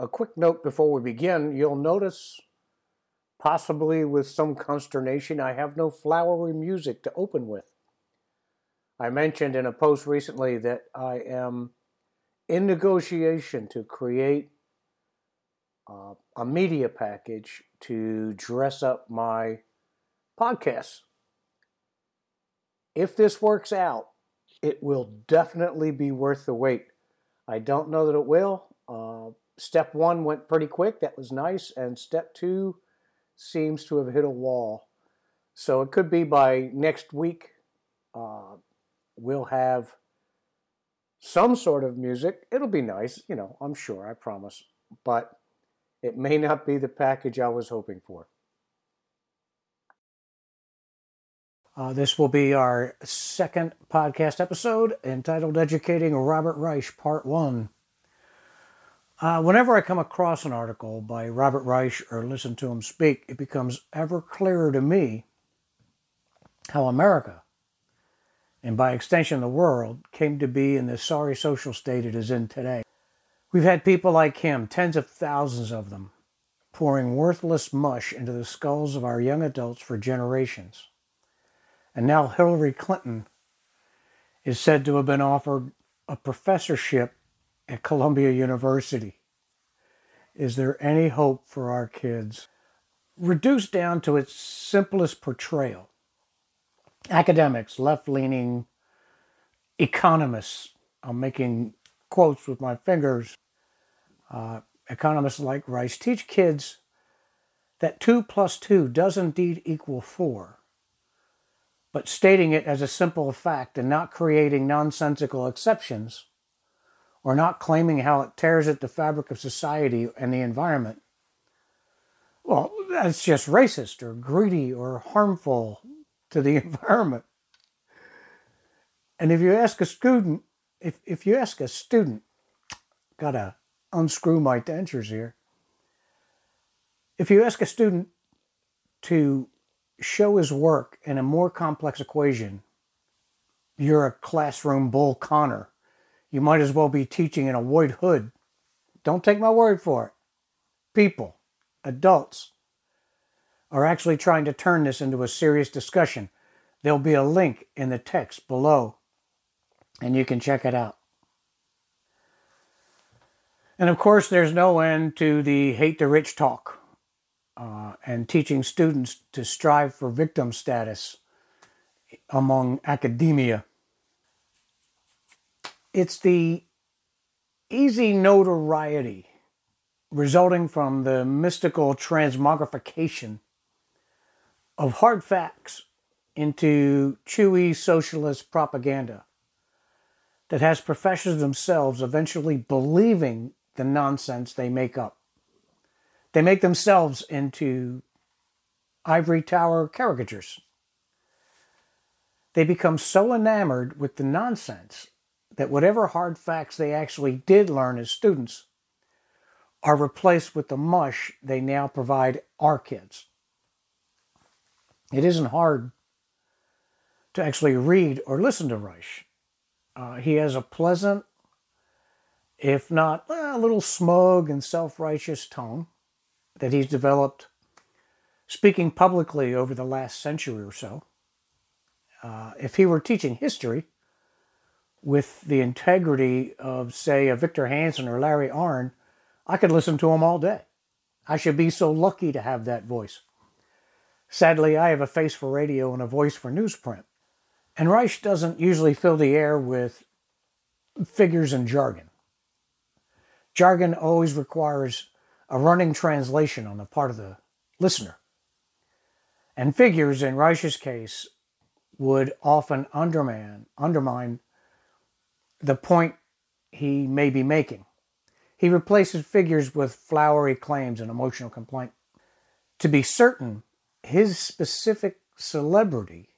A quick note before we begin you'll notice, possibly with some consternation, I have no flowery music to open with. I mentioned in a post recently that I am in negotiation to create uh, a media package to dress up my podcasts. If this works out, it will definitely be worth the wait. I don't know that it will. Step one went pretty quick. That was nice. And step two seems to have hit a wall. So it could be by next week, uh, we'll have some sort of music. It'll be nice, you know, I'm sure, I promise. But it may not be the package I was hoping for. Uh, this will be our second podcast episode entitled Educating Robert Reich, Part 1. Uh, whenever I come across an article by Robert Reich or listen to him speak, it becomes ever clearer to me how America, and by extension the world, came to be in the sorry social state it is in today. We've had people like him, tens of thousands of them, pouring worthless mush into the skulls of our young adults for generations. And now Hillary Clinton is said to have been offered a professorship at Columbia University. Is there any hope for our kids? Reduced down to its simplest portrayal, academics, left leaning economists, I'm making quotes with my fingers, uh, economists like Reich teach kids that 2 plus 2 does indeed equal 4, but stating it as a simple fact and not creating nonsensical exceptions or not claiming how it tears at the fabric of society and the environment, well, that's just racist or greedy or harmful to the environment. And if you ask a student, if, if you ask a student, gotta unscrew my dentures here. If you ask a student to show his work in a more complex equation, you're a classroom bull Connor you might as well be teaching in a white hood. Don't take my word for it. People, adults, are actually trying to turn this into a serious discussion. There'll be a link in the text below, and you can check it out. And of course, there's no end to the hate the rich talk uh, and teaching students to strive for victim status among academia. It's the easy notoriety resulting from the mystical transmogrification of hard facts into chewy socialist propaganda that has professors themselves eventually believing the nonsense they make up. They make themselves into ivory tower caricatures. They become so enamored with the nonsense that whatever hard facts they actually did learn as students are replaced with the mush they now provide our kids. It isn't hard to actually read or listen to Reich. Uh, he has a pleasant, if not a little smug and self righteous tone that he's developed speaking publicly over the last century or so. Uh, if he were teaching history, with the integrity of, say, a Victor Hanson or Larry Arnn, I could listen to them all day. I should be so lucky to have that voice. Sadly, I have a face for radio and a voice for newsprint. And Reich doesn't usually fill the air with figures and jargon. Jargon always requires a running translation on the part of the listener. And figures, in Reich's case, would often undermine, undermine the point he may be making. He replaces figures with flowery claims and emotional complaint. To be certain, his specific celebrity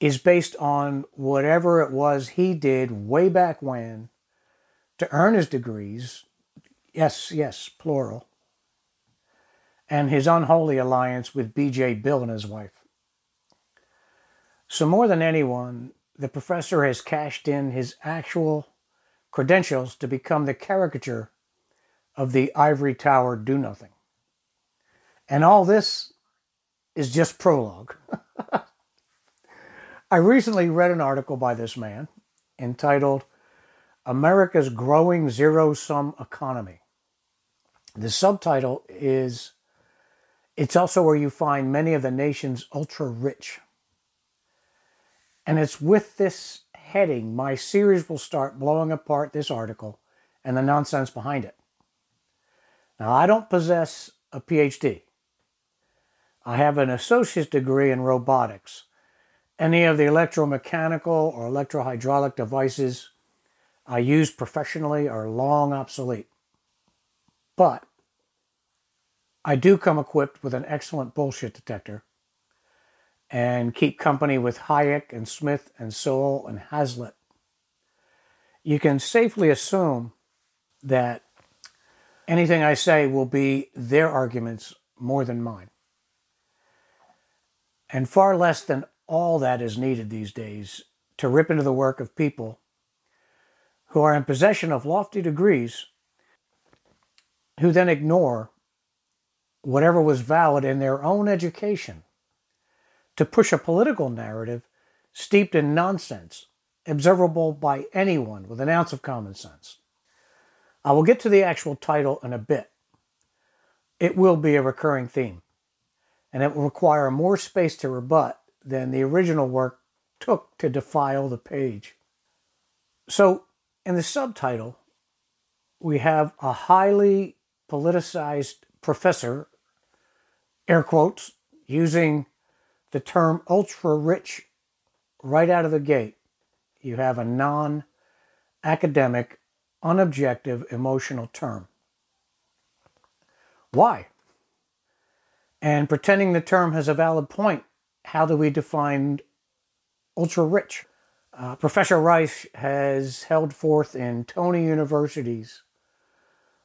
is based on whatever it was he did way back when to earn his degrees. Yes, yes, plural. And his unholy alliance with BJ Bill and his wife. So, more than anyone, the professor has cashed in his actual credentials to become the caricature of the ivory tower do nothing. And all this is just prologue. I recently read an article by this man entitled America's Growing Zero Sum Economy. The subtitle is It's also where you find many of the nation's ultra rich. And it's with this heading my series will start blowing apart this article and the nonsense behind it. Now, I don't possess a PhD. I have an associate's degree in robotics. Any of the electromechanical or electrohydraulic devices I use professionally are long obsolete. But I do come equipped with an excellent bullshit detector and keep company with Hayek and Smith and Sowell and Hazlitt. You can safely assume that anything I say will be their arguments more than mine. And far less than all that is needed these days to rip into the work of people who are in possession of lofty degrees who then ignore whatever was valid in their own education to push a political narrative steeped in nonsense, observable by anyone with an ounce of common sense. I will get to the actual title in a bit. It will be a recurring theme, and it will require more space to rebut than the original work took to defile the page. So, in the subtitle, we have a highly politicized professor, air quotes, using the term ultra rich right out of the gate. You have a non academic, unobjective, emotional term. Why? And pretending the term has a valid point, how do we define ultra rich? Uh, Professor Reich has held forth in Tony universities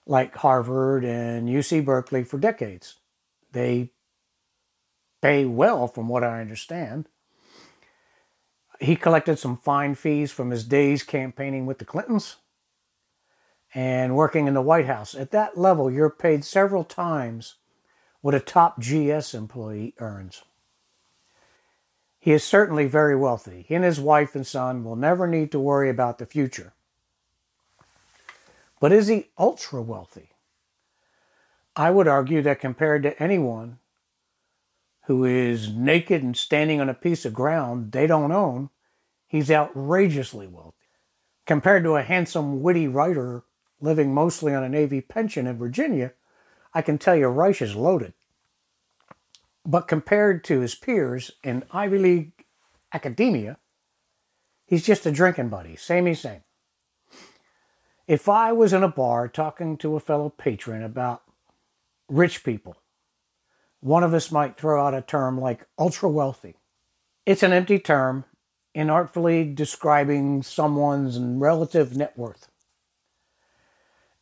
like Harvard and UC Berkeley for decades. They pay well, from what I understand. He collected some fine fees from his days campaigning with the Clintons and working in the White House. At that level, you're paid several times what a top GS employee earns. He is certainly very wealthy. He and his wife and son will never need to worry about the future. But is he ultra wealthy? I would argue that compared to anyone who is naked and standing on a piece of ground they don't own, he's outrageously wealthy. Compared to a handsome, witty writer living mostly on a Navy pension in Virginia, I can tell you Reich is loaded. But compared to his peers in Ivy League academia, he's just a drinking buddy, samey same. If I was in a bar talking to a fellow patron about rich people, one of us might throw out a term like ultra wealthy. It's an empty term, inartfully describing someone's relative net worth.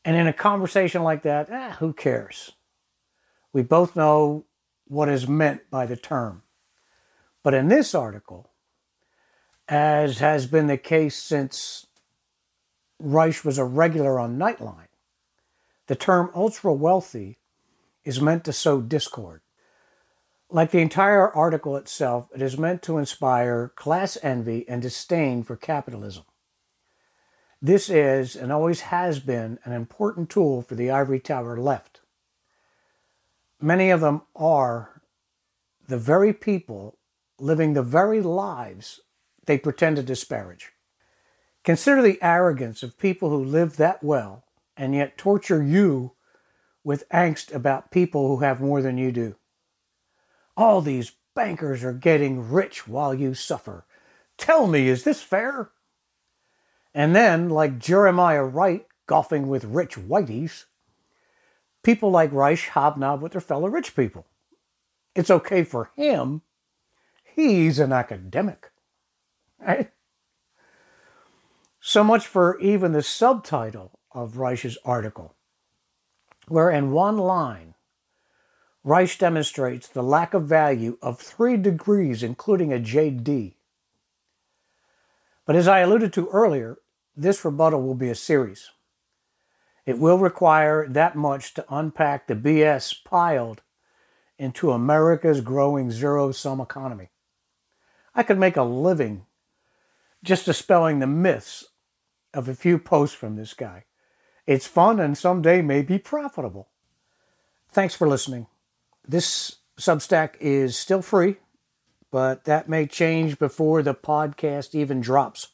And in a conversation like that, eh, who cares? We both know what is meant by the term. But in this article, as has been the case since Reich was a regular on Nightline, the term ultra wealthy is meant to sow discord. Like the entire article itself, it is meant to inspire class envy and disdain for capitalism. This is and always has been an important tool for the ivory tower left. Many of them are the very people living the very lives they pretend to disparage. Consider the arrogance of people who live that well and yet torture you with angst about people who have more than you do. All these bankers are getting rich while you suffer. Tell me, is this fair? And then, like Jeremiah Wright golfing with rich whiteys, people like Reich hobnob with their fellow rich people. It's okay for him. He's an academic. Right? So much for even the subtitle of Reich's article, where in one line Reich demonstrates the lack of value of three degrees, including a JD. But as I alluded to earlier, this rebuttal will be a series. It will require that much to unpack the BS piled into America's growing zero sum economy. I could make a living just dispelling the myths of a few posts from this guy. It's fun and someday may be profitable. Thanks for listening. This Substack is still free, but that may change before the podcast even drops.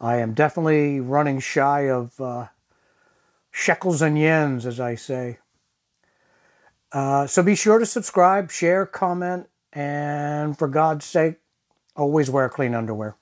I am definitely running shy of uh, shekels and yens, as I say. Uh, so be sure to subscribe, share, comment, and for God's sake, always wear clean underwear.